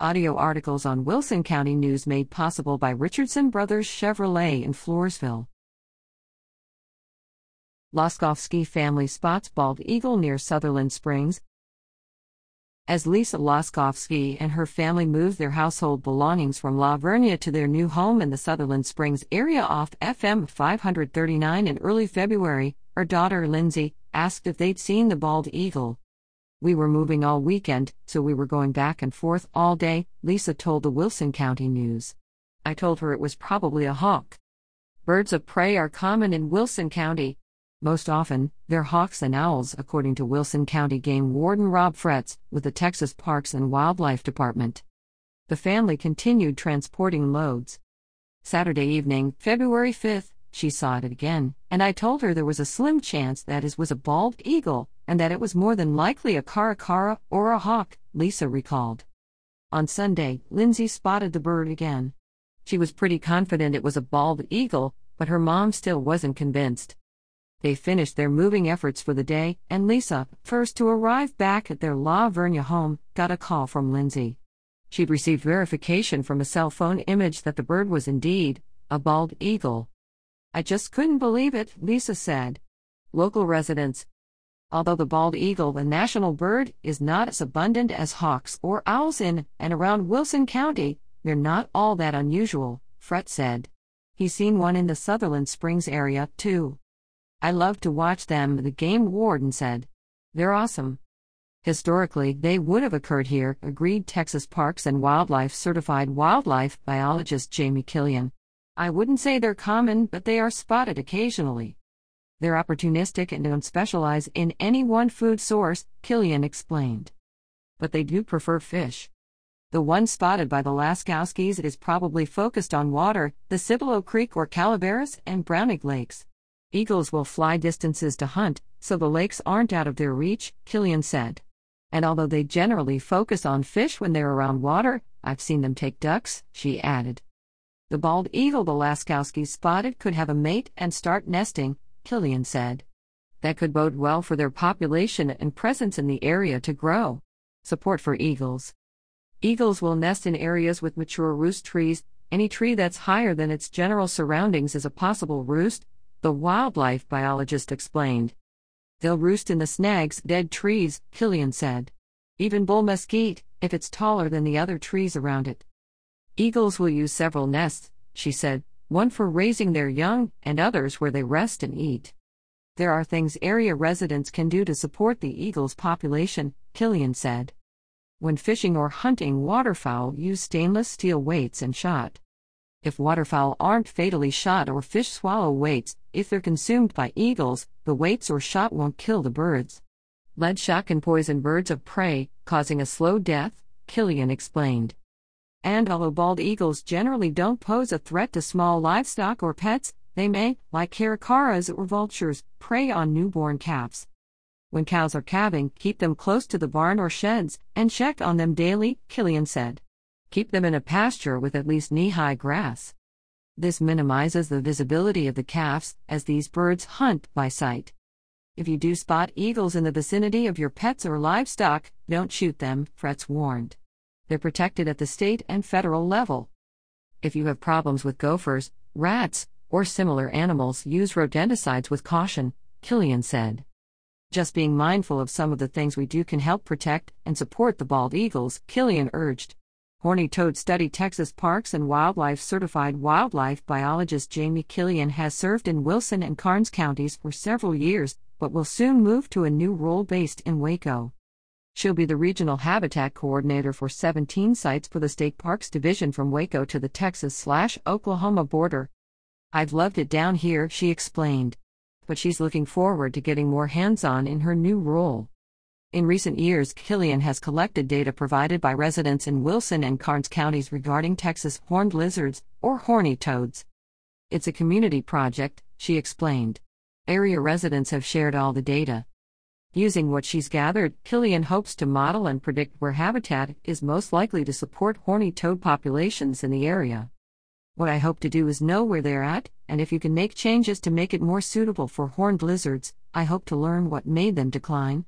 Audio articles on Wilson County News made possible by Richardson Brothers Chevrolet in Floresville. Loskovsky family spots bald eagle near Sutherland Springs. As Lisa Loskovsky and her family moved their household belongings from La Vernia to their new home in the Sutherland Springs area off FM 539 in early February, her daughter Lindsay asked if they'd seen the bald eagle. We were moving all weekend, so we were going back and forth all day, Lisa told the Wilson County News. I told her it was probably a hawk. Birds of prey are common in Wilson County. Most often, they're hawks and owls, according to Wilson County Game Warden Rob Fretz with the Texas Parks and Wildlife Department. The family continued transporting loads. Saturday evening, February 5th, she saw it again, and I told her there was a slim chance that it was a bald eagle, and that it was more than likely a caracara or a hawk, Lisa recalled. On Sunday, Lindsay spotted the bird again. She was pretty confident it was a bald eagle, but her mom still wasn't convinced. They finished their moving efforts for the day, and Lisa, first to arrive back at their La Vernia home, got a call from Lindsay. She'd received verification from a cell phone image that the bird was indeed a bald eagle. I just couldn't believe it, Lisa said. Local residents, Although the bald eagle, the national bird, is not as abundant as hawks or owls in and around Wilson County, they're not all that unusual, Fretz said. He's seen one in the Sutherland Springs area, too. I love to watch them, the game warden said. They're awesome. Historically, they would have occurred here, agreed Texas Parks and Wildlife certified wildlife biologist Jamie Killian. I wouldn't say they're common, but they are spotted occasionally. They're opportunistic and don't specialize in any one food source, Killian explained. But they do prefer fish. The one spotted by the Laskowskis is probably focused on water, the Cibolo Creek or Calaveras and Browning lakes. Eagles will fly distances to hunt, so the lakes aren't out of their reach, Killian said. And although they generally focus on fish when they're around water, I've seen them take ducks, she added. The bald eagle the Laskowskis spotted could have a mate and start nesting, Killian said. That could bode well for their population and presence in the area to grow. Support for eagles. Eagles will nest in areas with mature roost trees. Any tree that's higher than its general surroundings is a possible roost, the wildlife biologist explained. They'll roost in the snags, dead trees, Killian said. Even bull mesquite, if it's taller than the other trees around it. Eagles will use several nests, she said, one for raising their young, and others where they rest and eat. There are things area residents can do to support the eagle's population, Killian said. When fishing or hunting waterfowl, use stainless steel weights and shot. If waterfowl aren't fatally shot or fish swallow weights, if they're consumed by eagles, the weights or shot won't kill the birds. Lead shot can poison birds of prey, causing a slow death, Killian explained. And although bald eagles generally don't pose a threat to small livestock or pets, they may, like caracaras or vultures, prey on newborn calves. When cows are calving, keep them close to the barn or sheds, and check on them daily, Killian said. Keep them in a pasture with at least knee high grass. This minimizes the visibility of the calves, as these birds hunt by sight. If you do spot eagles in the vicinity of your pets or livestock, don't shoot them, Fretz warned they're protected at the state and federal level. If you have problems with gophers, rats, or similar animals, use rodenticides with caution, Killian said. Just being mindful of some of the things we do can help protect and support the bald eagles, Killian urged. Horny toad study Texas Parks and Wildlife certified wildlife biologist Jamie Killian has served in Wilson and Karnes counties for several years, but will soon move to a new role based in Waco. She'll be the regional habitat coordinator for 17 sites for the State Parks Division from Waco to the Texas slash Oklahoma border. I've loved it down here, she explained. But she's looking forward to getting more hands on in her new role. In recent years, Killian has collected data provided by residents in Wilson and Karnes counties regarding Texas horned lizards, or horny toads. It's a community project, she explained. Area residents have shared all the data. Using what she's gathered, Killian hopes to model and predict where habitat is most likely to support horny toad populations in the area. What I hope to do is know where they're at, and if you can make changes to make it more suitable for horned lizards, I hope to learn what made them decline.